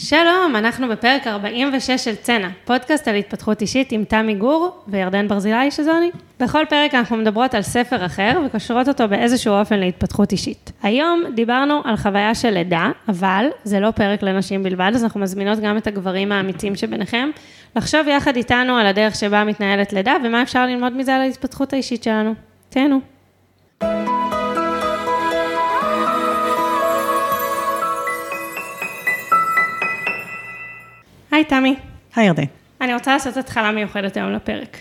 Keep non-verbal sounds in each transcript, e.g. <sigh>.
שלום, אנחנו בפרק 46 של צנע, פודקאסט על התפתחות אישית עם תמי גור וירדן ברזילי שזו אני. בכל פרק אנחנו מדברות על ספר אחר וקושרות אותו באיזשהו אופן להתפתחות אישית. היום דיברנו על חוויה של לידה, אבל זה לא פרק לנשים בלבד, אז אנחנו מזמינות גם את הגברים האמיצים שביניכם, לחשוב יחד איתנו על הדרך שבה מתנהלת לידה ומה אפשר ללמוד מזה על ההתפתחות האישית שלנו. תהנו. היי תמי. היי ירדן. אני רוצה לעשות התחלה מיוחדת היום לפרק.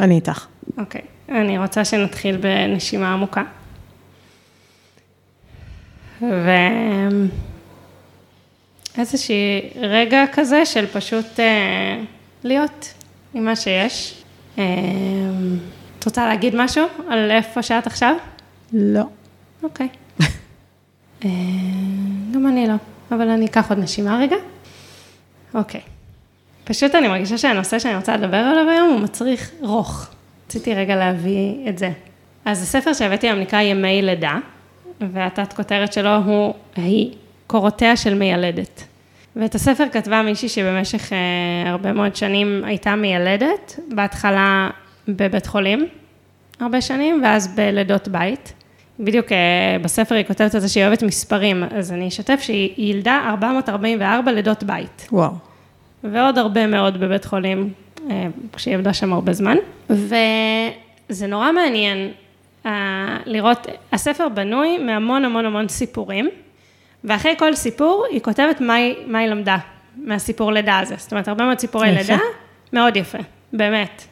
אני איתך. אוקיי, אני רוצה שנתחיל בנשימה עמוקה. ואיזושהי רגע כזה של פשוט אה, להיות עם מה שיש. אה, את רוצה להגיד משהו על איפה שאת עכשיו? לא. אוקיי. אה, גם אני לא, אבל אני אקח עוד נשימה רגע. אוקיי. פשוט אני מרגישה שהנושא שאני רוצה לדבר עליו היום הוא מצריך רוך. רציתי רגע להביא את זה. אז הספר שהבאתי היום נקרא ימי לידה, והתת כותרת שלו הוא, היא קורותיה של מיילדת. ואת הספר כתבה מישהי שבמשך אה, הרבה מאוד שנים הייתה מיילדת, בהתחלה בבית חולים, הרבה שנים, ואז בלידות בית. בדיוק אה, בספר היא כותבת על זה שהיא אוהבת מספרים, אז אני אשתף שהיא ילדה 444 לידות בית. וואו. ועוד הרבה מאוד בבית חולים, אה, כשהיא עבדה שם הרבה זמן. וזה נורא מעניין אה, לראות, הספר בנוי מהמון המון המון סיפורים, ואחרי כל סיפור היא כותבת מה היא, מה היא למדה מהסיפור לידה הזה. זאת אומרת, הרבה מאוד סיפורי יפה. לידה, מאוד יפה, באמת.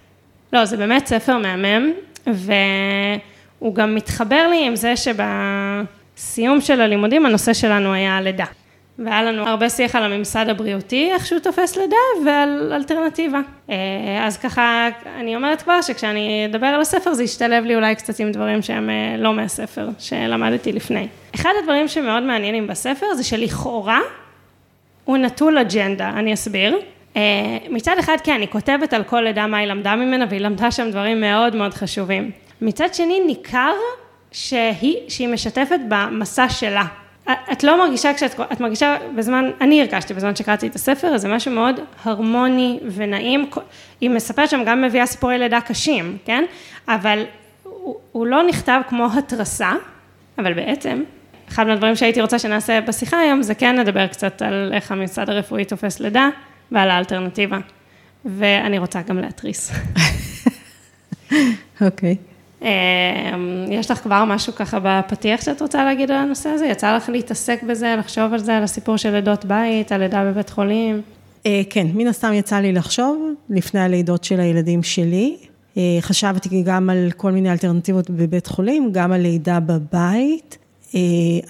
לא, זה באמת ספר מהמם, והוא גם מתחבר לי עם זה שבסיום של הלימודים הנושא שלנו היה לידה. והיה לנו הרבה שיח על הממסד הבריאותי, איך שהוא תופס לידה, ועל אלטרנטיבה. אה, אז ככה, אני אומרת כבר שכשאני אדבר על הספר, זה ישתלב לי אולי קצת עם דברים שהם אה, לא מהספר, שלמדתי לפני. אחד הדברים שמאוד מעניינים בספר, זה שלכאורה הוא נטול אג'נדה, אני אסביר. אה, מצד אחד, כן, היא כותבת על כל לידה מה היא למדה ממנה, והיא למדה שם דברים מאוד מאוד חשובים. מצד שני, ניכר שהיא, שהיא משתפת במסע שלה. את לא מרגישה כשאת, את מרגישה בזמן, אני הרגשתי בזמן שקראתי את הספר, זה משהו מאוד הרמוני ונעים, היא מספרת שם גם מביאה סיפורי לידה קשים, כן? אבל הוא, הוא לא נכתב כמו התרסה, אבל בעצם, אחד מהדברים שהייתי רוצה שנעשה בשיחה היום, זה כן לדבר קצת על איך הממסד הרפואי תופס לידה ועל האלטרנטיבה. ואני רוצה גם להתריס. <laughs> אוקיי. אמ, יש לך כבר משהו ככה בפתיח שאת רוצה להגיד על הנושא הזה? יצא לך להתעסק בזה, לחשוב על זה, על הסיפור של לידות בית, על לידה בבית חולים? אה, כן, מן הסתם יצא לי לחשוב לפני הלידות של הילדים שלי. אה, חשבתי גם על כל מיני אלטרנטיבות בבית חולים, גם על לידה בבית. אה,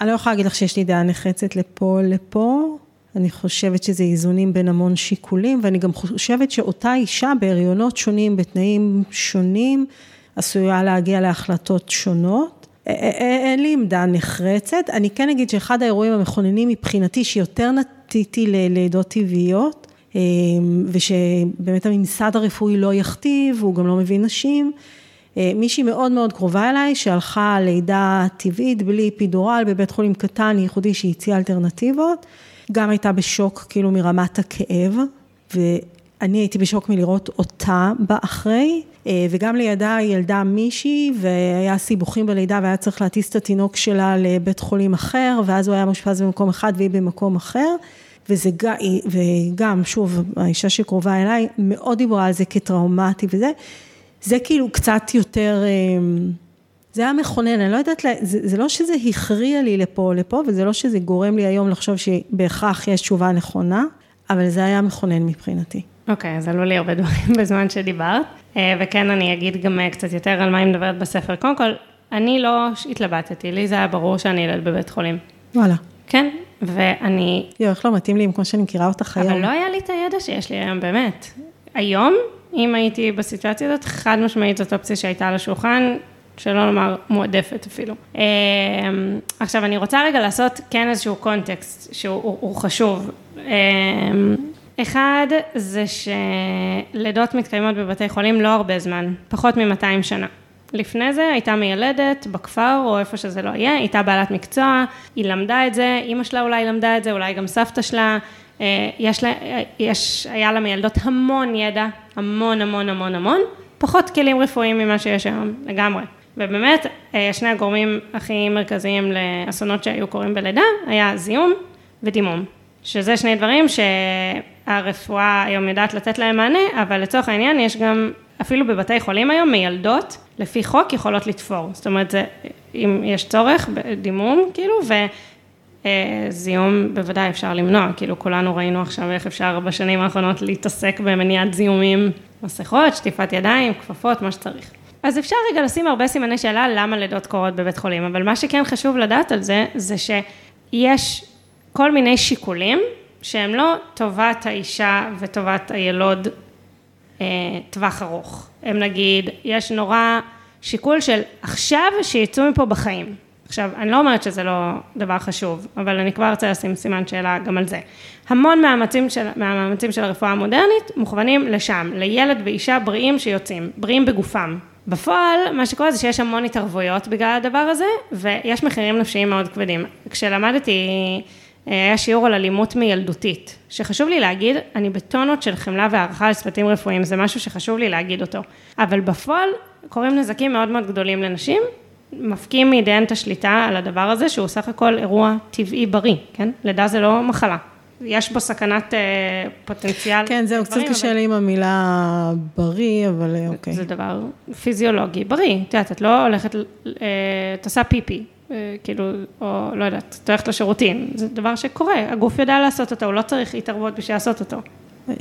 אני לא יכולה להגיד לך שיש לי דעה נחרצת לפה לפה. אני חושבת שזה איזונים בין המון שיקולים, ואני גם חושבת שאותה אישה בהריונות שונים, בתנאים שונים, עשויה להגיע להחלטות שונות. אין לי עמדה נחרצת, אני כן אגיד שאחד האירועים המכוננים מבחינתי שיותר נטיתי ללידות טבעיות, ושבאמת הממסד הרפואי לא יכתיב, הוא גם לא מבין נשים. מישהי מאוד מאוד קרובה אליי, שהלכה לידה טבעית בלי פידורל בבית חולים קטן ייחודי שהציע אלטרנטיבות, גם הייתה בשוק כאילו מרמת הכאב, ואני הייתי בשוק מלראות אותה באחרי. וגם לידה ילדה מישהי, והיה סיבוכים בלידה והיה צריך להטיס את התינוק שלה לבית חולים אחר, ואז הוא היה מאושפז במקום אחד והיא במקום אחר. וזה גם, שוב, האישה שקרובה אליי, מאוד דיברה על זה כטראומטי וזה. זה כאילו קצת יותר, זה היה מכונן, אני לא יודעת, זה, זה לא שזה הכריע לי לפה או לפה, וזה לא שזה גורם לי היום לחשוב שבהכרח יש תשובה נכונה, אבל זה היה מכונן מבחינתי. אוקיי, okay, אז עלו לי הרבה דברים <laughs> בזמן שדיברת, וכן, אני אגיד גם קצת יותר על מה היא מדברת בספר. קודם כל, אני לא התלבטתי, לי זה היה ברור שאני ילד בבית חולים. וואלה. כן, ואני... יואו, איך לא מתאים לי עם כמו שאני מכירה אותך היום. אבל לא היה לי את הידע שיש לי היום, באמת. היום, אם הייתי בסיטואציה הזאת, חד משמעית זאת אופציה שהייתה על השולחן, שלא לומר מועדפת אפילו. עכשיו, אני רוצה רגע לעשות כן איזשהו קונטקסט שהוא חשוב. אחד, זה שלידות מתקיימות בבתי חולים לא הרבה זמן, פחות מ-200 שנה. לפני זה הייתה מיילדת בכפר או איפה שזה לא יהיה, הייתה בעלת מקצוע, היא למדה את זה, אימא שלה אולי למדה את זה, אולי גם סבתא שלה, אה, יש לה, אה, יש, היה למילדות המון ידע, המון המון המון המון, פחות כלים רפואיים ממה שיש היום, לגמרי. ובאמת, שני הגורמים הכי מרכזיים לאסונות שהיו קורים בלידה, היה זיהום ודימום. שזה שני דברים שהרפואה היום יודעת לתת להם מענה, אבל לצורך העניין יש גם, אפילו בבתי חולים היום, מיילדות, לפי חוק יכולות לתפור. זאת אומרת, זה, אם יש צורך בדימום, כאילו, וזיהום בוודאי אפשר למנוע, כאילו כולנו ראינו עכשיו איך אפשר בשנים האחרונות להתעסק במניעת זיהומים, מסכות, שטיפת ידיים, כפפות, מה שצריך. אז אפשר רגע לשים הרבה סימני שאלה למה לידות קורות בבית חולים, אבל מה שכן חשוב לדעת על זה, זה שיש כל מיני שיקולים שהם לא טובת האישה וטובת הילוד אה, טווח ארוך. הם נגיד, יש נורא שיקול של עכשיו שיצאו מפה בחיים. עכשיו, אני לא אומרת שזה לא דבר חשוב, אבל אני כבר רוצה לשים סימן שאלה גם על זה. המון מהמאמצים של, מהמאמצים של הרפואה המודרנית מוכוונים לשם, לילד ואישה בריאים שיוצאים, בריאים בגופם. בפועל, מה שקורה זה שיש המון התערבויות בגלל הדבר הזה, ויש מחירים נפשיים מאוד כבדים. כשלמדתי היה שיעור על אלימות מילדותית, שחשוב לי להגיד, אני בטונות של חמלה והערכה על צוותים רפואיים, זה משהו שחשוב לי להגיד אותו. אבל בפועל קורים נזקים מאוד מאוד גדולים לנשים, מפקים מידיהן את השליטה על הדבר הזה, שהוא סך הכל אירוע טבעי בריא, כן? לידה זה לא מחלה. יש בו סכנת אה, פוטנציאל. כן, זהו, קצת קשה לי עם המילה בריא, אבל אה, אוקיי. זה דבר פיזיולוגי, בריא. את יודעת, את לא הולכת, אה, את עושה פיפי, אה, כאילו, או לא יודעת, את הולכת לשירותים, זה דבר שקורה, הגוף יודע לעשות אותו, הוא לא צריך התערבות בשביל לעשות אותו. אה,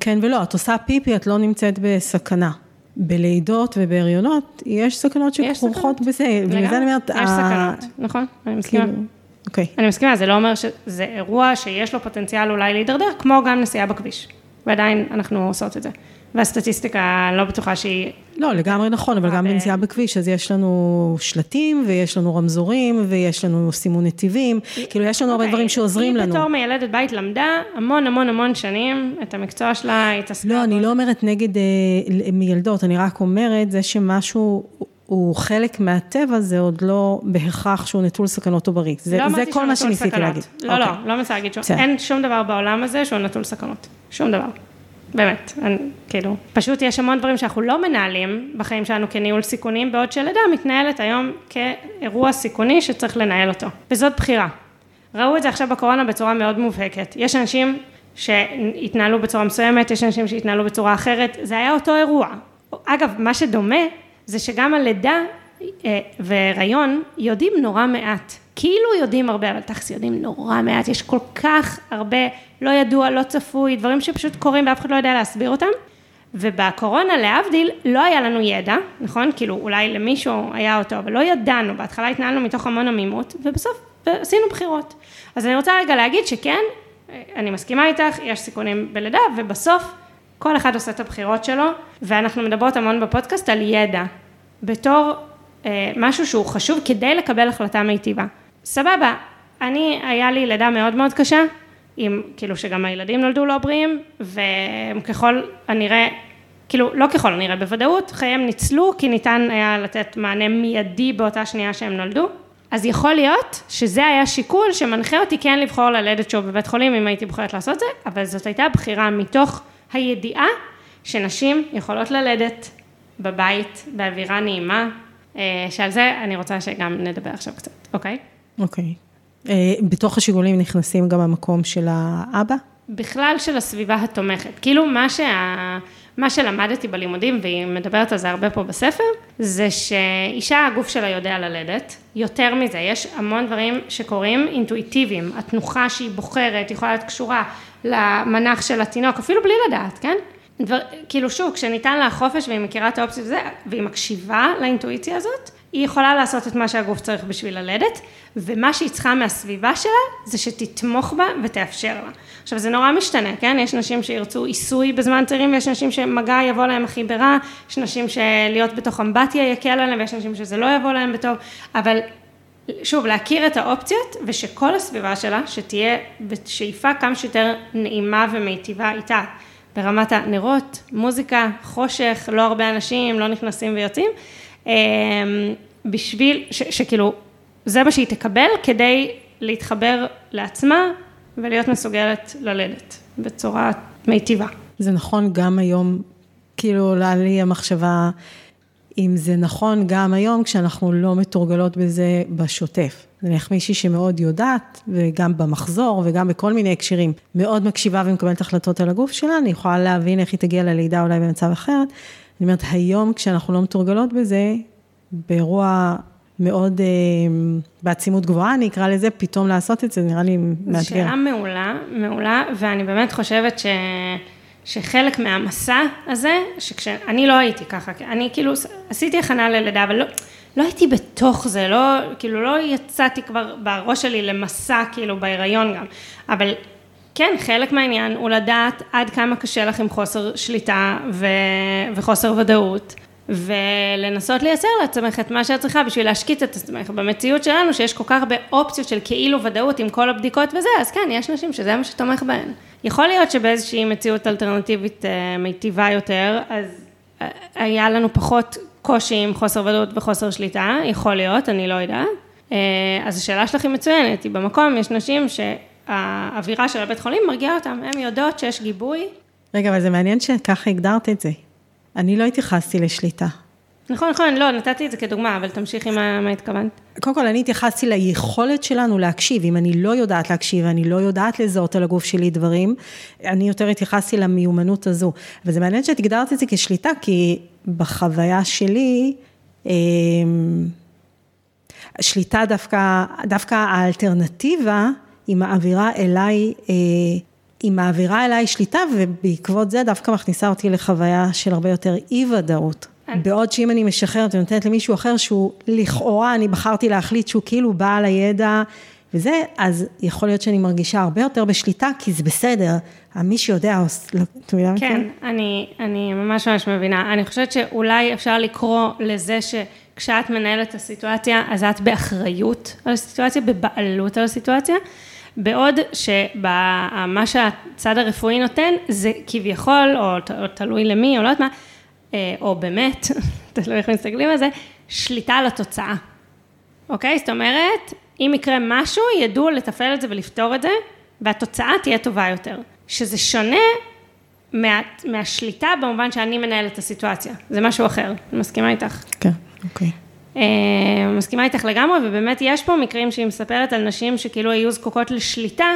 כן ולא, את עושה פיפי, את לא נמצאת בסכנה. בלידות ובהריונות, יש סכנות שכרוכות בזה, בגלל זה אני אומרת... יש סכנות, נכון, אני מסכימה. כאילו, אוקיי. אני מסכימה, זה לא אומר שזה אירוע שיש לו פוטנציאל אולי להידרדר, כמו גם נסיעה בכביש, ועדיין אנחנו עושות את זה. והסטטיסטיקה, לא בטוחה שהיא... לא, לגמרי נכון, אבל גם בנסיעה בכביש, אז יש לנו שלטים, ויש לנו רמזורים, ויש לנו סימון נתיבים, כאילו יש לנו הרבה אוקיי, דברים שעוזרים לנו. היא בתור מיילדת בית למדה המון המון המון שנים את המקצוע שלה, התעסקה... לא, אני לא אומרת נגד אה, מיילדות, אני רק אומרת, זה שמשהו... הוא חלק מהטבע, זה עוד לא בהכרח שהוא נטול סכנות או בריא. זה, לא זה כל מה שניסיתי להגיד. לא, okay. לא, אוקיי. לא מנסה להגיד שום, אין שום דבר בעולם הזה שהוא נטול סכנות. שום דבר. באמת, אני, כאילו, פשוט יש המון דברים שאנחנו לא מנהלים בחיים שלנו כניהול סיכונים, בעוד שלידה מתנהלת היום כאירוע סיכוני שצריך לנהל אותו, וזאת בחירה. ראו את זה עכשיו בקורונה בצורה מאוד מובהקת. יש אנשים שהתנהלו בצורה מסוימת, יש אנשים שהתנהלו בצורה אחרת, זה היה אותו אירוע. אגב, מה שדומה זה שגם הלידה אה, והיריון יודעים נורא מעט. כאילו יודעים הרבה, אבל תכלס יודעים נורא מעט, יש כל כך הרבה לא ידוע, לא צפוי, דברים שפשוט קורים ואף אחד לא יודע להסביר אותם. ובקורונה, להבדיל, לא היה לנו ידע, נכון? כאילו, אולי למישהו היה אותו, אבל לא ידענו, בהתחלה התנהלנו מתוך המון עמימות, ובסוף עשינו בחירות. אז אני רוצה רגע להגיד שכן, אני מסכימה איתך, יש סיכונים בלידה, ובסוף כל אחד עושה את הבחירות שלו, ואנחנו מדברות המון בפודקאסט על ידע, בתור אה, משהו שהוא חשוב כדי לקבל החלטה מיטיבה. סבבה, אני, היה לי לידה מאוד מאוד קשה, עם, כאילו שגם הילדים נולדו לא בריאים, וככל הנראה, כאילו לא ככל הנראה, בוודאות חייהם ניצלו, כי ניתן היה לתת מענה מיידי באותה שנייה שהם נולדו. אז יכול להיות שזה היה שיקול שמנחה אותי כן לבחור ללדת שוב בבית חולים, אם הייתי בוחרת לעשות זה, אבל זאת הייתה בחירה מתוך הידיעה שנשים יכולות ללדת בבית, באווירה נעימה, אה, שעל זה אני רוצה שגם נדבר עכשיו קצת, אוקיי? אוקיי. אה, בתוך השיקולים נכנסים גם המקום של האבא? בכלל של הסביבה התומכת. כאילו מה, שה... מה שלמדתי בלימודים, והיא מדברת על זה הרבה פה בספר, זה שאישה, הגוף שלה יודע ללדת. יותר מזה, יש המון דברים שקורים אינטואיטיביים. התנוחה שהיא בוחרת יכולה להיות קשורה למנח של התינוק, אפילו בלי לדעת, כן? דבר, כאילו שוב, כשניתן לה חופש והיא מכירה את האופציה וזה, והיא מקשיבה לאינטואיציה הזאת, היא יכולה לעשות את מה שהגוף צריך בשביל ללדת, ומה שהיא צריכה מהסביבה שלה, זה שתתמוך בה ותאפשר לה. עכשיו, זה נורא משתנה, כן? יש נשים שירצו עיסוי בזמן צעירים, ויש נשים שמגע יבוא להם הכי ברע, יש נשים שלהיות בתוך אמבטיה יקל עליהם, ויש נשים שזה לא יבוא להם בטוב, אבל שוב, להכיר את האופציות, ושכל הסביבה שלה, שתהיה בשאיפה כמה שיותר נעימה ומיטיבה איתה. ברמת הנרות, מוזיקה, חושך, לא הרבה אנשים, לא נכנסים ויוצאים, בשביל, ש, שכאילו, זה מה שהיא תקבל כדי להתחבר לעצמה ולהיות מסוגלת ללדת בצורה מיטיבה. זה נכון גם היום, כאילו עולה לי המחשבה, אם זה נכון גם היום כשאנחנו לא מתורגלות בזה בשוטף. נניח מישהי שמאוד יודעת, וגם במחזור וגם בכל מיני הקשרים, מאוד מקשיבה ומקבלת החלטות על הגוף שלה, אני יכולה להבין איך היא תגיע ללידה אולי במצב אחר. אני אומרת, היום כשאנחנו לא מתורגלות בזה, באירוע מאוד אה, בעצימות גבוהה, אני אקרא לזה, פתאום לעשות את זה, נראה לי מאתגר. זו שאלה מעולה, מעולה, ואני באמת חושבת ש... שחלק מהמסע הזה, שכשאני לא הייתי ככה, אני כאילו עשיתי הכנה ללידה, אבל לא, לא הייתי בתוך זה, לא, כאילו לא יצאתי כבר בראש שלי למסע, כאילו בהיריון גם, אבל כן, חלק מהעניין הוא לדעת עד כמה קשה לך עם חוסר שליטה ו... וחוסר ודאות. ולנסות לייצר לעצמך את מה שאת צריכה בשביל להשקיט את עצמך. במציאות שלנו, שיש כל כך הרבה אופציות של כאילו ודאות עם כל הבדיקות וזה, אז כן, יש נשים שזה מה שתומך בהן. יכול להיות שבאיזושהי מציאות אלטרנטיבית אה, מיטיבה יותר, אז אה, היה לנו פחות קושי עם חוסר ודאות וחוסר שליטה, יכול להיות, אני לא יודעת. אה, אז השאלה שלך היא מצוינת, היא במקום, יש נשים שהאווירה של הבית חולים מרגיעה אותן, הן יודעות שיש גיבוי. רגע, אבל זה מעניין שככה הגדרת את זה. אני לא התייחסתי לשליטה. נכון, נכון, לא, נתתי את זה כדוגמה, אבל תמשיכי מה, מה התכוונת. קודם כל, אני התייחסתי ליכולת שלנו להקשיב. אם אני לא יודעת להקשיב, אני לא יודעת לזהות על הגוף שלי דברים, אני יותר התייחסתי למיומנות הזו. וזה מעניין שאת הגדרת את זה כשליטה, כי בחוויה שלי, אמ, שליטה דווקא, דווקא האלטרנטיבה, היא מעבירה אליי, אה, היא מעבירה אליי שליטה, ובעקבות זה דווקא מכניסה אותי לחוויה של הרבה יותר אי-ודאות. בעוד שאם אני משחררת ונותנת למישהו אחר שהוא לכאורה, אני בחרתי להחליט שהוא כאילו בעל הידע וזה, אז יכול להיות שאני מרגישה הרבה יותר בשליטה, כי זה בסדר, מי שיודע, לא, את מבינה? כן, אני, אני ממש ממש מבינה. אני חושבת שאולי אפשר לקרוא לזה שכשאת מנהלת את הסיטואציה, אז את באחריות על הסיטואציה, בבעלות על הסיטואציה. בעוד שמה שהצד הרפואי נותן, זה כביכול, או, או תלוי למי, או לא יודעת מה, אה, או באמת, <laughs> תלוי איך מסתכלים על זה, שליטה על התוצאה. אוקיי? זאת אומרת, אם יקרה משהו, ידעו לתפעל את זה ולפתור את זה, והתוצאה תהיה טובה יותר. שזה שונה מה, מהשליטה במובן שאני מנהלת את הסיטואציה. זה משהו אחר. אני מסכימה איתך. כן, אוקיי. אה, מסכימה איתך לגמרי, ובאמת יש פה מקרים שהיא מספרת על נשים שכאילו היו זקוקות לשליטה,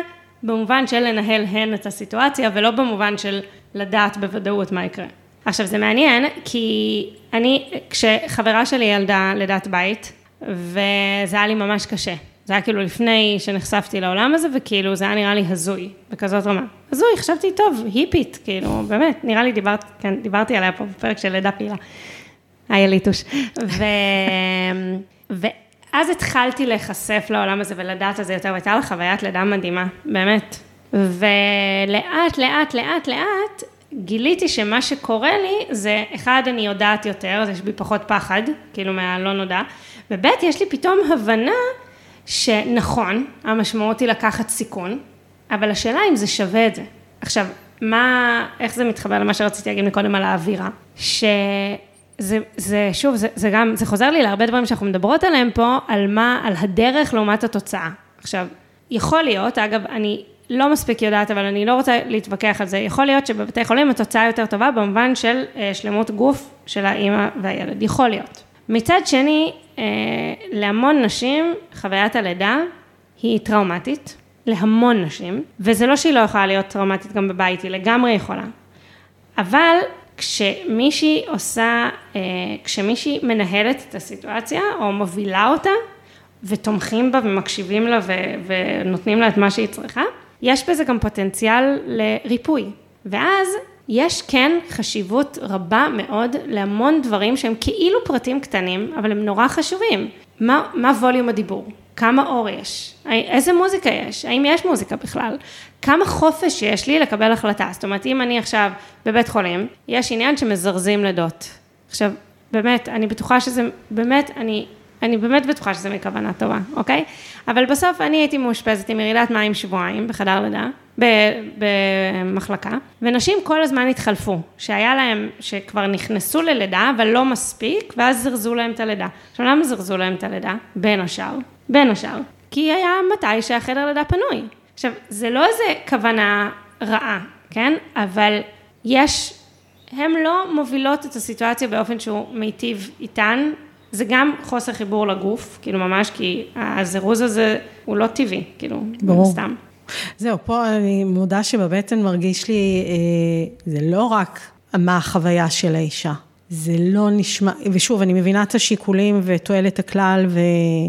במובן של לנהל הן את הסיטואציה, ולא במובן של לדעת בוודאות מה יקרה. עכשיו זה מעניין, כי אני, כשחברה שלי ילדה לידת בית, וזה היה לי ממש קשה. זה היה כאילו לפני שנחשפתי לעולם הזה, וכאילו זה היה נראה לי הזוי, בכזאת רמה. הזוי, חשבתי, טוב, היפית, כאילו, באמת, נראה לי דיברת, כן, דיברתי עליה פה בפרק של לידה פעילה. היה ליטוש. ו... ואז התחלתי להיחשף לעולם הזה ולדעת על זה יותר, והייתה לה חוויית לידה מדהימה, באמת. ולאט, לאט, לאט, לאט, גיליתי שמה שקורה לי זה, אחד, אני יודעת יותר, אז יש בי פחות פחד, כאילו מהלא נודע, וב', יש לי פתאום הבנה שנכון, המשמעות היא לקחת סיכון, אבל השאלה אם זה שווה את זה. עכשיו, מה, איך זה מתחבר למה שרציתי להגיד מקודם על האווירה? שזה, זה, שוב, זה, זה גם, זה חוזר לי להרבה דברים שאנחנו מדברות עליהם פה, על מה, על הדרך לעומת התוצאה. עכשיו, יכול להיות, אגב, אני לא מספיק יודעת, אבל אני לא רוצה להתווכח על זה. יכול להיות שבבתי חולים התוצאה יותר טובה במובן של אה, שלמות גוף של האימא והילד. יכול להיות. מצד שני, אה, להמון נשים חוויית הלידה היא טראומטית, להמון נשים, וזה לא שהיא לא יכולה להיות טראומטית גם בבית, היא לגמרי יכולה. אבל כשמישהי עושה, אה, כשמישהי מנהלת את הסיטואציה או מובילה אותה ותומכים בה ומקשיבים לה ונותנים לה את מה שהיא צריכה, יש בזה גם פוטנציאל לריפוי. ואז יש כן חשיבות רבה מאוד להמון דברים שהם כאילו פרטים קטנים, אבל הם נורא חשובים. מה, מה ווליום הדיבור? כמה אור יש? איזה מוזיקה יש? האם יש מוזיקה בכלל? כמה חופש יש לי לקבל החלטה? זאת אומרת, אם אני עכשיו בבית חולים, יש עניין שמזרזים לידות. עכשיו, באמת, אני בטוחה שזה, באמת, אני אני באמת בטוחה שזה מכוונה טובה, אוקיי? אבל בסוף אני הייתי מאושפזת עם ירידת מים שבועיים בחדר לידה, במחלקה, ונשים כל הזמן התחלפו, שהיה להם, שכבר נכנסו ללידה, אבל לא מספיק, ואז זרזו להם את הלידה. עכשיו, למה זרזו להם את הלידה? בין השאר, בין השאר, כי היה מתי שהחדר לידה פנוי. עכשיו, זה לא איזה כוונה רעה, כן? אבל יש, הן לא מובילות את הסיטואציה באופן שהוא מיטיב איתן, זה גם חוסר חיבור לגוף, כאילו ממש, כי הזירוז הזה הוא לא טבעי, כאילו, ברור. סתם. זהו, פה אני מודה שבבטן מרגיש לי, אה, זה לא רק מה החוויה של האישה. זה לא נשמע, ושוב, אני מבינה את השיקולים ותועלת הכלל, ו...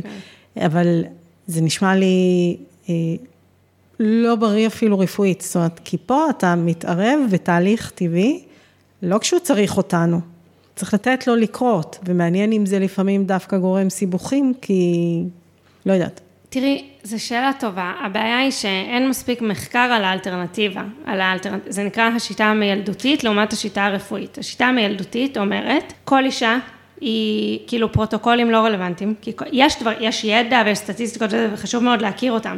כן. אבל זה נשמע לי אה, לא בריא אפילו רפואית. זאת אומרת, כי פה אתה מתערב בתהליך טבעי, לא כשהוא צריך אותנו. צריך לתת לו לקרות, ומעניין אם זה לפעמים דווקא גורם סיבוכים, כי לא יודעת. תראי, זו שאלה טובה. הבעיה היא שאין מספיק מחקר על האלטרנטיבה. על האלטרנ... זה נקרא השיטה המילדותית לעומת השיטה הרפואית. השיטה המילדותית אומרת, כל אישה היא כאילו פרוטוקולים לא רלוונטיים, כי יש, דבר, יש ידע ויש סטטיסטיקות וחשוב מאוד להכיר אותם,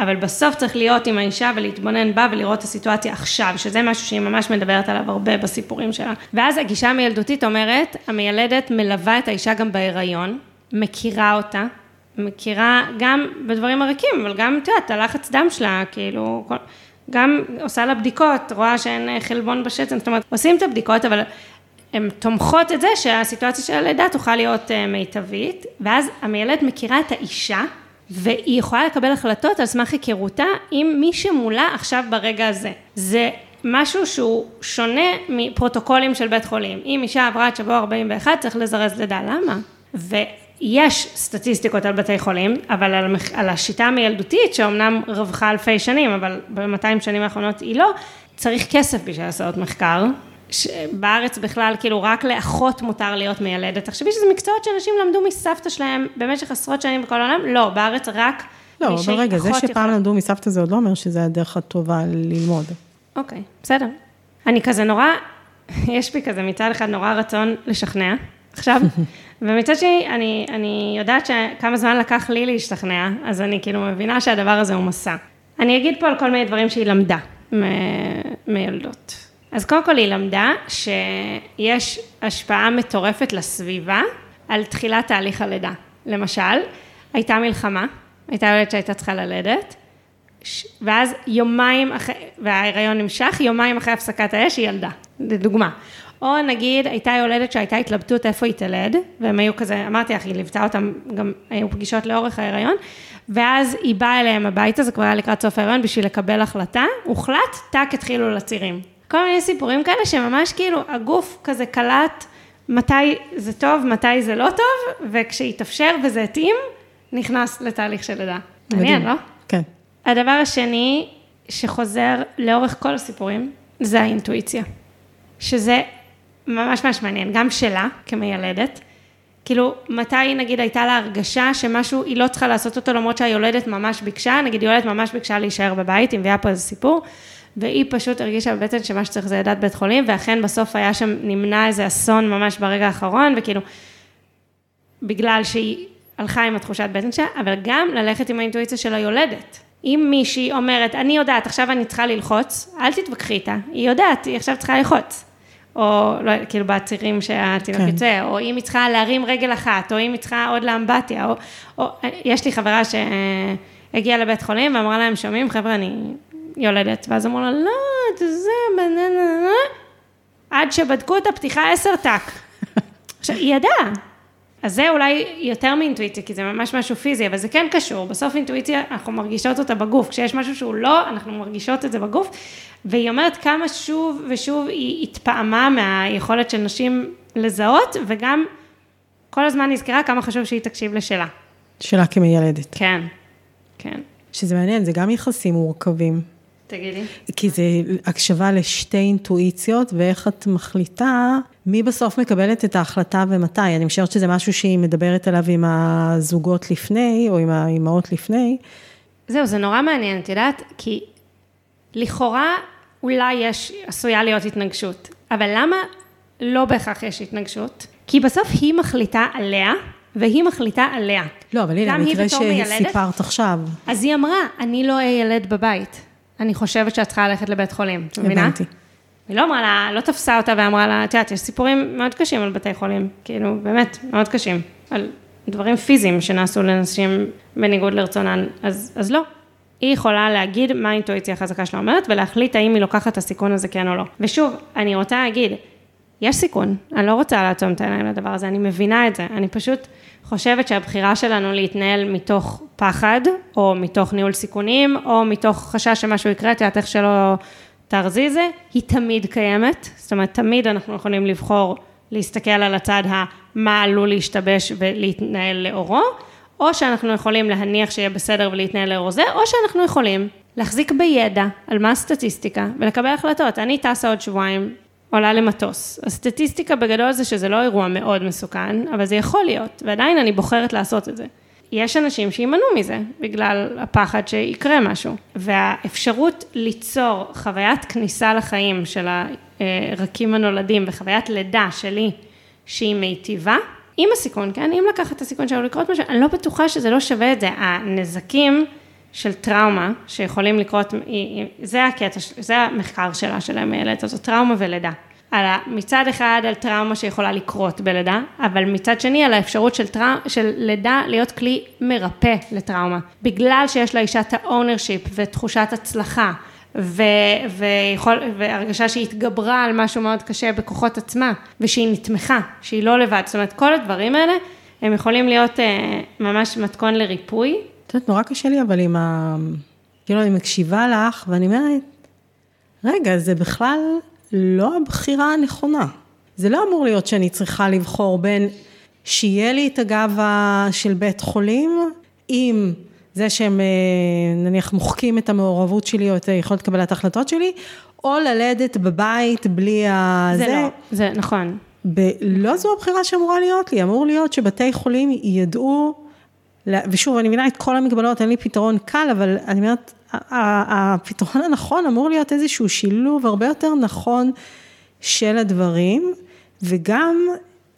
אבל בסוף צריך להיות עם האישה ולהתבונן בה ולראות את הסיטואציה עכשיו, שזה משהו שהיא ממש מדברת עליו הרבה בסיפורים שלה. ואז הגישה המילדותית אומרת, המיילדת מלווה את האישה גם בהיריון, מכירה אותה, מכירה גם בדברים הריקים, אבל גם, את יודעת, הלחץ דם שלה, כאילו, כל, גם עושה לה בדיקות, רואה שאין חלבון בשתן, זאת אומרת, עושים את הבדיקות, אבל הן תומכות את זה שהסיטואציה של הלידה תוכל להיות אה, מיטבית, ואז המיילדת מכירה את האישה, והיא יכולה לקבל החלטות על סמך היכרותה עם מי שמולה עכשיו ברגע הזה. זה משהו שהוא שונה מפרוטוקולים של בית חולים. אם אישה עברה את שבוע 41, צריך לזרז לידה. למה? ויש סטטיסטיקות על בתי חולים, אבל על, על השיטה המילדותית, שאומנם רווחה אלפי שנים, אבל ב-200 שנים האחרונות היא לא, צריך כסף בשביל לעשות מחקר, בארץ בכלל, כאילו רק לאחות מותר להיות מיילדת. תחשבי שזה מקצועות שאנשים למדו מסבתא שלהם במשך עשרות שנים בכל העולם, לא, בארץ רק לא, אבל רגע, זה שפעם יכול... למדו מסבתא זה עוד לא אומר שזה הדרך הטובה ללמוד. אוקיי, בסדר. אני כזה נורא, יש בי כזה מצד אחד נורא רצון לשכנע, עכשיו, <laughs> ומצד שני, אני, אני יודעת שכמה זמן לקח לי להשתכנע, אז אני כאילו מבינה שהדבר הזה הוא מסע. אני אגיד פה על כל מיני דברים שהיא למדה מילדות. אז קודם כל היא למדה שיש השפעה מטורפת לסביבה על תחילת תהליך הלידה. למשל, הייתה מלחמה, הייתה ילדת שהייתה צריכה ללדת, ואז יומיים אחרי, וההיריון נמשך, יומיים אחרי הפסקת האש היא ילדה, לדוגמה. או נגיד, הייתה יולדת שהייתה התלבטות איפה היא תלד, והם היו כזה, אמרתי לך, היא ליוותה אותם, גם היו פגישות לאורך ההיריון, ואז היא באה אליהם הביתה, זה כבר היה לקראת סוף ההיריון, בשביל לקבל החלטה, הוחלט, טאק התחילו לצירים. כל מיני סיפורים כאלה שממש כאילו הגוף כזה קלט מתי זה טוב, מתי זה לא טוב, וכשהתאפשר וזה התאים, נכנס לתהליך של לידה. מעניין, לא? כן. הדבר השני שחוזר לאורך כל הסיפורים, זה האינטואיציה. שזה ממש ממש מעניין, גם שלה כמיילדת. כאילו, מתי נגיד הייתה לה הרגשה שמשהו, היא לא צריכה לעשות אותו למרות שהיולדת ממש ביקשה, נגיד יולדת ממש ביקשה להישאר בבית, היא מביאה פה איזה סיפור, והיא פשוט הרגישה בבטן שמה שצריך זה ידעת בית חולים, ואכן בסוף היה שם, נמנע איזה אסון ממש ברגע האחרון, וכאילו, בגלל שהיא הלכה עם התחושת בטן שלה, אבל גם ללכת עם האינטואיציה של היולדת. אם מישהי אומרת, אני יודעת, עכשיו אני צריכה ללחוץ, אל תתווכחי איתה, היא יודעת, היא עכשיו צריכה ללחוץ. או לא, כאילו בצירים שהתינוק כן. יוצא, או אם היא צריכה להרים רגל אחת, או אם היא צריכה עוד לאמבטיה, או, או יש לי חברה שהגיעה לבית חולים ואמרה להם, שומעים, חבר'ה, אני יולדת, ואז אמרו לה, לא, את זה, בננה, עד שבדקו את הפתיחה עשר טאק. עכשיו, היא ידעה. אז זה אולי יותר מאינטואיציה, כי זה ממש משהו פיזי, אבל זה כן קשור. בסוף אינטואיציה, אנחנו מרגישות אותה בגוף. כשיש משהו שהוא לא, אנחנו מרגישות את זה בגוף. והיא אומרת כמה שוב ושוב היא התפעמה מהיכולת של נשים לזהות, וגם כל הזמן נזכרה כמה חשוב שהיא תקשיב לשלה. שלה כמיילדת. כן, כן. שזה מעניין, זה גם יחסים מורכבים. תגידי. כי זה הקשבה לשתי אינטואיציות, ואיך את מחליטה מי בסוף מקבלת את ההחלטה ומתי. אני משערת שזה משהו שהיא מדברת עליו עם הזוגות לפני, או עם האימהות לפני. זהו, זה נורא מעניין, את יודעת, כי לכאורה אולי יש, עשויה להיות התנגשות, אבל למה לא בהכרח יש התנגשות? כי בסוף היא מחליטה עליה, והיא מחליטה עליה. לא, אבל הנה, המקרה שסיפרת עכשיו. אז היא אמרה, אני לא אילד בבית. אני חושבת שאת צריכה ללכת לבית חולים, את מבינה? הבנתי. היא לא אמרה לה, לא תפסה אותה ואמרה לה, את יודעת, יש סיפורים מאוד קשים על בתי חולים, כאילו, באמת, מאוד קשים, על דברים פיזיים שנעשו לנשים בניגוד לרצונן, אז, אז לא. היא יכולה להגיד מה האינטואיציה החזקה שלה אומרת, ולהחליט האם היא לוקחת את הסיכון הזה כן או לא. ושוב, אני רוצה להגיד, יש סיכון, אני לא רוצה לעצום את העיניים לדבר הזה, אני מבינה את זה, אני פשוט חושבת שהבחירה שלנו להתנהל מתוך פחד, או מתוך ניהול סיכונים, או מתוך חשש שמשהו יקרה, את יודעת איך שלא תרזי זה, היא תמיד קיימת, זאת אומרת, תמיד אנחנו יכולים לבחור להסתכל על הצד המה עלול להשתבש ולהתנהל לאורו, או שאנחנו יכולים להניח שיהיה בסדר ולהתנהל לאור זה, או שאנחנו יכולים להחזיק בידע על מה הסטטיסטיקה ולקבל החלטות. אני טסה עוד שבועיים, עולה למטוס. הסטטיסטיקה בגדול זה שזה לא אירוע מאוד מסוכן, אבל זה יכול להיות, ועדיין אני בוחרת לעשות את זה. יש אנשים שימנעו מזה, בגלל הפחד שיקרה משהו. והאפשרות ליצור חוויית כניסה לחיים של הרכים הנולדים וחוויית לידה שלי, שהיא מיטיבה, עם הסיכון, כן? אם לקחת את הסיכון שלו לקרות משהו, אני לא בטוחה שזה לא שווה את זה. הנזקים של טראומה שיכולים לקרות, זה הקטע, זה המחקר שלה, של המילת הזאת, טראומה ולידה. על מצד אחד על טראומה שיכולה לקרות בלידה, אבל מצד שני על האפשרות של, טרא, של לידה להיות כלי מרפא לטראומה. בגלל שיש לאישה את ה ownership ותחושת הצלחה ו, ויכול, והרגשה שהיא התגברה על משהו מאוד קשה בכוחות עצמה, ושהיא נתמכה, שהיא לא לבד. זאת אומרת, כל הדברים האלה, הם יכולים להיות אה, ממש מתכון לריפוי. את יודעת, נורא קשה לי, אבל עם ה... כאילו, אני מקשיבה לך, ואני אומרת, רגע, זה בכלל לא הבחירה הנכונה. זה לא אמור להיות שאני צריכה לבחור בין שיהיה לי את הגב של בית חולים, עם זה שהם אה, נניח מוחקים את המעורבות שלי או את יכולת קבלת ההחלטות שלי, או ללדת בבית בלי ה... זה, זה לא, זה נכון. ב... לא זו הבחירה שאמורה להיות לי, אמור להיות שבתי חולים ידעו, ושוב, אני מבינה את כל המגבלות, אין לי פתרון קל, אבל אני אומרת, הפתרון הנכון אמור להיות איזשהו שילוב הרבה יותר נכון של הדברים, וגם,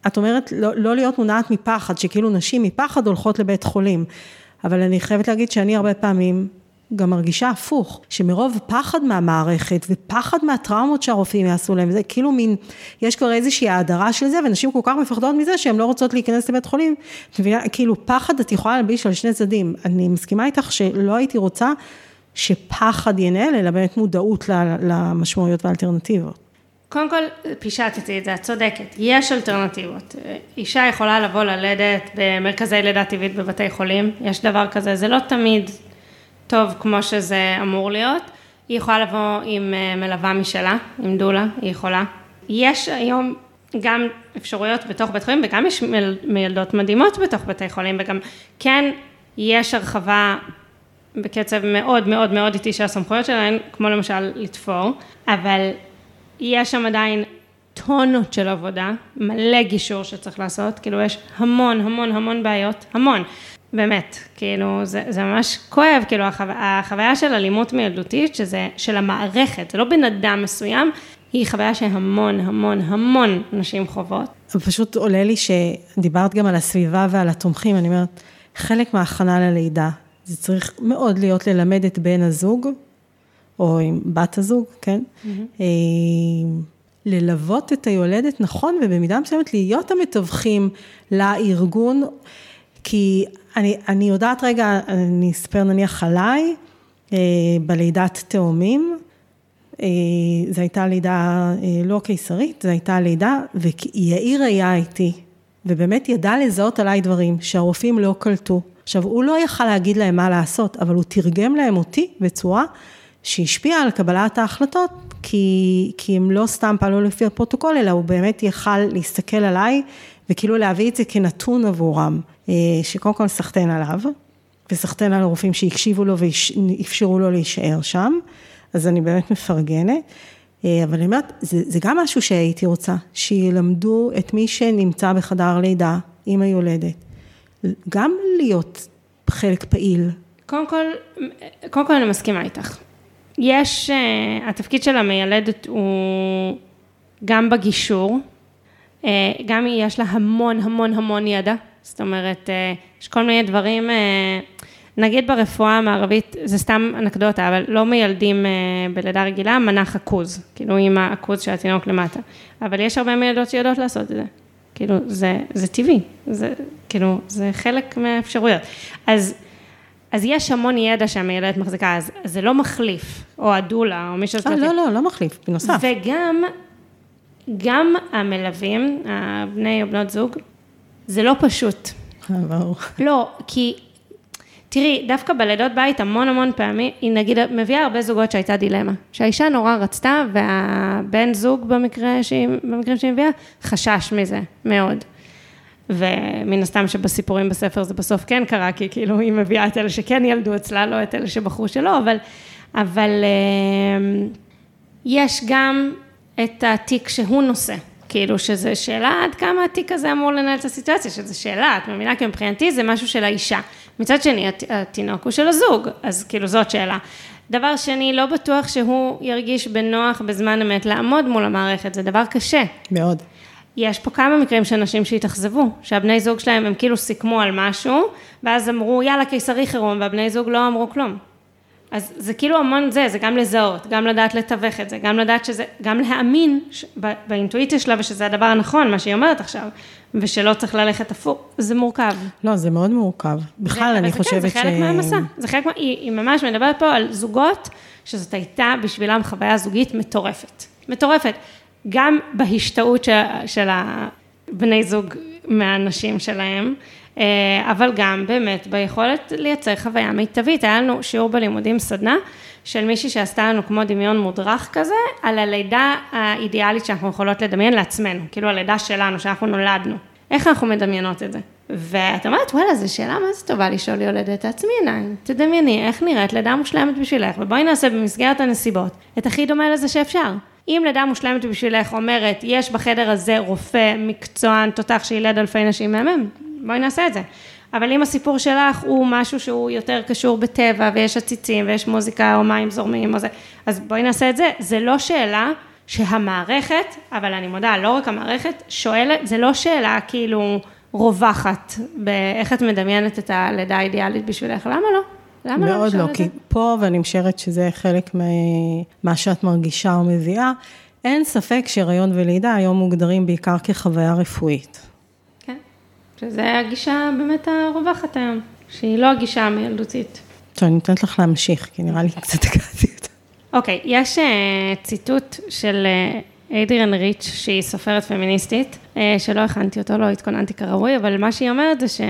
את אומרת, לא, לא להיות מונעת מפחד, שכאילו נשים מפחד הולכות לבית חולים. אבל אני חייבת להגיד שאני הרבה פעמים גם מרגישה הפוך, שמרוב פחד מהמערכת ופחד מהטראומות שהרופאים יעשו להם, זה כאילו מין, יש כבר איזושהי האדרה של זה, ונשים כל כך מפחדות מזה שהן לא רוצות להיכנס לבית חולים. כאילו פחד את יכולה להלביש על שני צדדים. אני מסכימה איתך שלא הייתי רוצה שפחד ינהל, אלא באמת מודעות למשמעויות והאלטרנטיבות. קודם כל, פישטתי את זה, את צודקת, יש אלטרנטיבות. אישה יכולה לבוא ללדת במרכזי לידה טבעית בבתי חולים, יש דבר כזה, זה לא תמיד טוב כמו שזה אמור להיות. היא יכולה לבוא עם אה, מלווה משלה, עם דולה, היא יכולה. יש היום גם אפשרויות בתוך בית חולים, וגם יש מילדות מדהימות בתוך בתי חולים, וגם כן יש הרחבה בקצב מאוד מאוד מאוד איטי של הסמכויות שלהן, כמו למשל לתפור, אבל יש שם עדיין טונות של עבודה, מלא גישור שצריך לעשות, כאילו יש המון המון המון בעיות, המון, באמת, כאילו זה, זה ממש כואב, כאילו החו... החוויה של אלימות מילדותית, שזה של המערכת, זה לא בן אדם מסוים, היא חוויה שהמון המון המון נשים חוות. פשוט עולה לי שדיברת גם על הסביבה ועל התומכים, אני אומרת, חלק מההכנה ללידה, זה צריך מאוד להיות ללמד את בן הזוג, או עם בת הזוג, כן? Mm-hmm. ללוות את היולדת נכון, ובמידה מסוימת להיות המתווכים לארגון, כי אני, אני יודעת רגע, אני אספר נניח עליי, אה, בלידת תאומים, אה, זו הייתה לידה לא קיסרית, זו הייתה לידה, ויאיר היה איתי, ובאמת ידע לזהות עליי דברים שהרופאים לא קלטו. עכשיו, הוא לא יכל להגיד להם מה לעשות, אבל הוא תרגם להם אותי בצורה שהשפיעה על קבלת ההחלטות, כי, כי הם לא סתם פעלו לפי הפרוטוקול, אלא הוא באמת יכל להסתכל עליי, וכאילו להביא את זה כנתון עבורם, אה, שקודם כל סחטיין עליו, וסחטיין על הרופאים שהקשיבו לו ואפשרו לו להישאר שם, אז אני באמת מפרגנת. אה, אבל אני אומרת, זה, זה גם משהו שהייתי רוצה, שילמדו את מי שנמצא בחדר לידה עם היולדת, גם להיות חלק פעיל. קודם כל, קודם כל אני מסכימה איתך. יש, uh, התפקיד של המיילדת הוא גם בגישור, גם יש לה המון המון המון ידע, זאת אומרת, uh, יש כל מיני דברים, uh, נגיד ברפואה המערבית, זה סתם אנקדוטה, אבל לא מיילדים uh, בלידה רגילה, מנח עכוז, כאילו עם העכוז של התינוק למטה, אבל יש הרבה מיילדות שיודעות לעשות את זה, כאילו, זה, זה טבעי, זה, כאילו, זה חלק מהאפשרויות. אז אז יש המון ידע שהמיילדת מחזיקה, אז זה לא מחליף, או הדולה, או מי. אה, לא, לא, לא מחליף, בנוסף. וגם, גם המלווים, הבני או בנות זוג, זה לא פשוט. אה, ברור. לא, כי, תראי, דווקא בלידות בית המון המון פעמים, היא נגיד מביאה הרבה זוגות שהייתה דילמה. שהאישה נורא רצתה, והבן זוג במקרה שהיא, במקרים שהיא מביאה, חשש מזה, מאוד. ומן הסתם שבסיפורים בספר זה בסוף כן קרה, כי כאילו היא מביאה את אלה שכן ילדו אצלה, לא את אלה שבחרו שלא, אבל, אבל אה, יש גם את התיק שהוא נושא. כאילו שזה שאלה עד כמה התיק הזה אמור לנהל את הסיטואציה, שזה שאלה, את מבינה? כי מבחינתי זה משהו של האישה. מצד שני, התינוק הוא של הזוג, אז כאילו זאת שאלה. דבר שני, לא בטוח שהוא ירגיש בנוח בזמן אמת לעמוד מול המערכת, זה דבר קשה. מאוד. יש פה כמה מקרים של נשים שהתאכזבו, שהבני זוג שלהם הם כאילו סיכמו על משהו, ואז אמרו יאללה קיסרי חירום, והבני זוג לא אמרו כלום. אז זה כאילו המון זה, זה גם לזהות, גם לדעת לתווך את זה, גם לדעת שזה, גם להאמין ש, באינטואיציה שלה ושזה הדבר הנכון, מה שהיא אומרת עכשיו, ושלא צריך ללכת הפוך, זה מורכב. לא, זה מאוד מורכב. בכלל, אני חושבת ש... זה חלק מהמסע, זה חלק מה... היא, היא ממש מדברת פה על זוגות, שזאת הייתה בשבילם חוויה זוגית מטורפת. מטורפת. גם בהשתאות של, של הבני זוג מהנשים שלהם, אבל גם באמת ביכולת לייצר חוויה מיטבית. היה לנו שיעור בלימודים סדנה של מישהי שעשתה לנו כמו דמיון מודרך כזה, על הלידה האידיאלית שאנחנו יכולות לדמיין לעצמנו, כאילו הלידה שלנו, שאנחנו נולדנו. איך אנחנו מדמיינות את זה? ואת אומרת, וואלה, זו שאלה מה זה טובה לשאול יולדת עצמי עיניים. תדמייני איך נראית לידה מושלמת בשבילך, ובואי נעשה במסגרת הנסיבות את הכי דומה לזה שאפשר. אם לידה מושלמת בשבילך אומרת, יש בחדר הזה רופא, מקצוען, תותח שילד אלפי נשים מהמם, בואי נעשה את זה. אבל אם הסיפור שלך הוא משהו שהוא יותר קשור בטבע, ויש עציצים, ויש מוזיקה או מים זורמים, או זה, אז בואי נעשה את זה. זה לא שאלה שהמערכת, אבל אני מודה, לא רק המערכת, שואלת, זה לא שאלה כאילו רווחת באיך את מדמיינת את הלידה האידיאלית בשבילך, למה לא? למה לא מאוד לא, כי פה, ואני משערת שזה חלק ממה שאת מרגישה או מביאה, אין ספק שהריון ולידה היום מוגדרים בעיקר כחוויה רפואית. שזה הגישה באמת הרווחת היום, שהיא לא הגישה המילדותית. טוב, אני נותנת לך להמשיך, כי נראה לי קצת הגעתי את זה. אוקיי, יש uh, ציטוט של אדריאן uh, ריץ', שהיא סופרת פמיניסטית, uh, שלא הכנתי אותו, לא התכוננתי כראוי, אבל מה שהיא אומרת זה ש...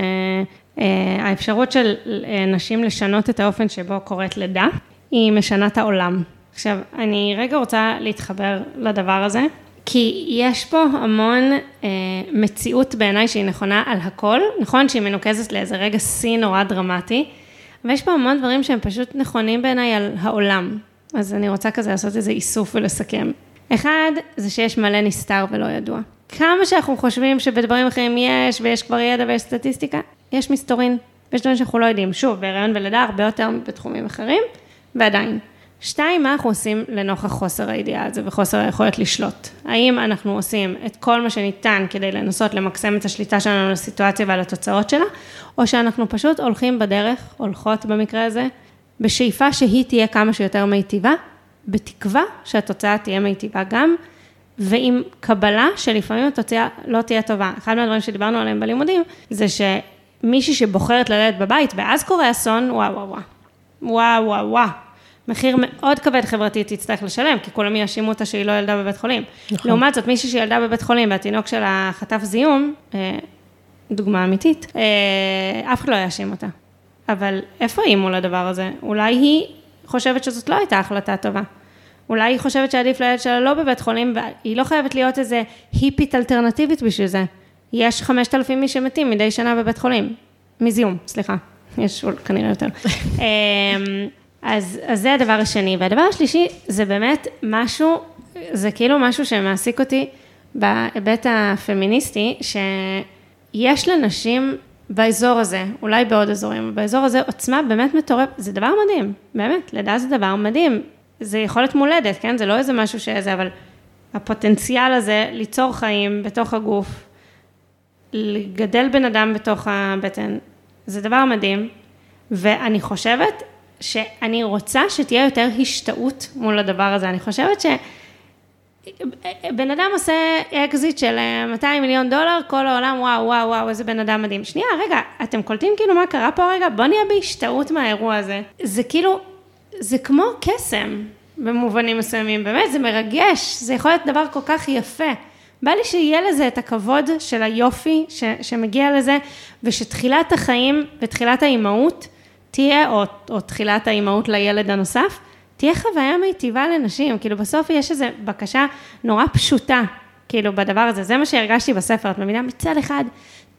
אה, האפשרות של אה, נשים לשנות את האופן שבו קורית לידה, היא משנה את העולם. עכשיו, אני רגע רוצה להתחבר לדבר הזה, כי יש פה המון אה, מציאות בעיניי שהיא נכונה על הכל, נכון שהיא מנוקזת לאיזה רגע שיא נורא דרמטי, ויש פה המון דברים שהם פשוט נכונים בעיניי על העולם. אז אני רוצה כזה לעשות איזה איסוף ולסכם. אחד, זה שיש מלא נסתר ולא ידוע. כמה שאנחנו חושבים שבדברים אחרים יש, ויש כבר ידע ויש סטטיסטיקה, יש מסתורין, ויש דברים שאנחנו לא יודעים. שוב, בהיריון ולידה הרבה יותר בתחומים אחרים, ועדיין. שתיים, מה אנחנו עושים לנוכח חוסר הידיעה הזה וחוסר היכולת לשלוט? האם אנחנו עושים את כל מה שניתן כדי לנסות למקסם את השליטה שלנו על הסיטואציה ועל התוצאות שלה, או שאנחנו פשוט הולכים בדרך, הולכות במקרה הזה, בשאיפה שהיא תהיה כמה שיותר מיטיבה, בתקווה שהתוצאה תהיה מיטיבה גם, ועם קבלה שלפעמים התוצאה לא תהיה טובה. אחד מהדברים שדיברנו עליהם בלימודים, זה שמישהי שבוחרת ללדת בבית ואז קורה אסון, וואו וואו וואו. וואו וואו וואו. מחיר מאוד כבד חברתי תצטרך לשלם, כי כולם יאשימו אותה שהיא לא ילדה בבית חולים. נכון. לעומת זאת, מישהי שילדה בבית חולים והתינוק שלה חטף זיהום, אה, דוגמה אמיתית, אה, אף אחד לא יאשים אותה. אבל איפה היא מול הדבר הזה? אולי היא חושבת שזאת לא הייתה החלטה טובה. אולי היא חושבת שעדיף לילד שלה לא בבית חולים, והיא לא חייבת להיות איזה היפית אלטרנטיבית בשביל זה. יש 5,000 מי שמתים מדי שנה בבית חולים. מזיהום, סליחה. יש כנראה יותר. <laughs> אז, אז זה הדבר השני. והדבר השלישי, זה באמת משהו, זה כאילו משהו שמעסיק אותי בהיבט הפמיניסטי, שיש לנשים באזור הזה, אולי בעוד אזורים, באזור הזה עוצמה באמת מטורפת, זה דבר מדהים, באמת, לידה זה דבר מדהים. זה יכולת מולדת, כן? זה לא איזה משהו שזה, אבל הפוטנציאל הזה ליצור חיים בתוך הגוף, לגדל בן אדם בתוך הבטן, זה דבר מדהים, ואני חושבת שאני רוצה שתהיה יותר השתאות מול הדבר הזה. אני חושבת בן אדם עושה אקזיט של 200 אה, מיליון דולר, כל העולם, וואו, וואו, וואו, איזה בן אדם מדהים. שנייה, רגע, אתם קולטים כאילו מה קרה פה רגע? בוא נהיה בהשתאות מהאירוע הזה. זה כאילו, זה כמו קסם במובנים מסוימים, באמת, זה מרגש, זה יכול להיות דבר כל כך יפה. בא לי שיהיה לזה את הכבוד של היופי ש, שמגיע לזה, ושתחילת החיים ותחילת האימהות תהיה, או, או תחילת האימהות לילד הנוסף, תהיה חוויה מיטיבה לנשים, כאילו בסוף יש איזו בקשה נורא פשוטה, כאילו בדבר הזה, זה מה שהרגשתי בספר, את מבינה? מצד אחד,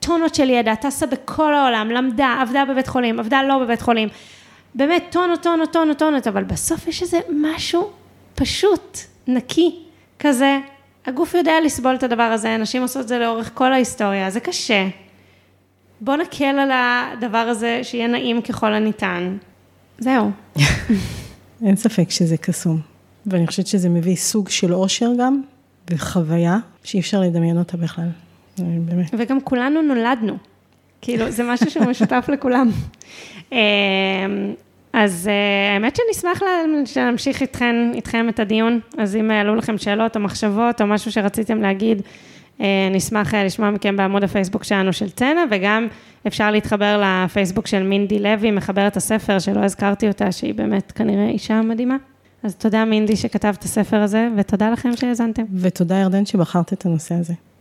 טונות של ידע, טסה בכל העולם, למדה, עבדה בבית חולים, עבדה לא בבית חולים, באמת טונות, טונות, טונות, טונות, אבל בסוף יש איזה משהו פשוט, נקי, כזה, הגוף יודע לסבול את הדבר הזה, נשים עושות את זה לאורך כל ההיסטוריה, זה קשה. בוא נקל על הדבר הזה, שיהיה נעים ככל הניתן. זהו. <laughs> אין ספק שזה קסום. ואני חושבת שזה מביא סוג של אושר גם, וחוויה, שאי אפשר לדמיין אותה בכלל. באמת. וגם כולנו נולדנו. כאילו, זה משהו שמשותף <laughs> לכולם. אמ, אז uh, האמת שנשמח להמשיך איתכם, איתכם את הדיון, אז אם עלו לכם שאלות או מחשבות או משהו שרציתם להגיד, נשמח uh, לשמוע מכם בעמוד הפייסבוק שלנו של צנע, וגם אפשר להתחבר לפייסבוק של מינדי לוי, מחברת הספר שלא הזכרתי אותה, שהיא באמת כנראה אישה מדהימה. אז תודה מינדי שכתבת את הספר הזה, ותודה לכם שהאזנתם. ותודה ירדן שבחרת את הנושא הזה.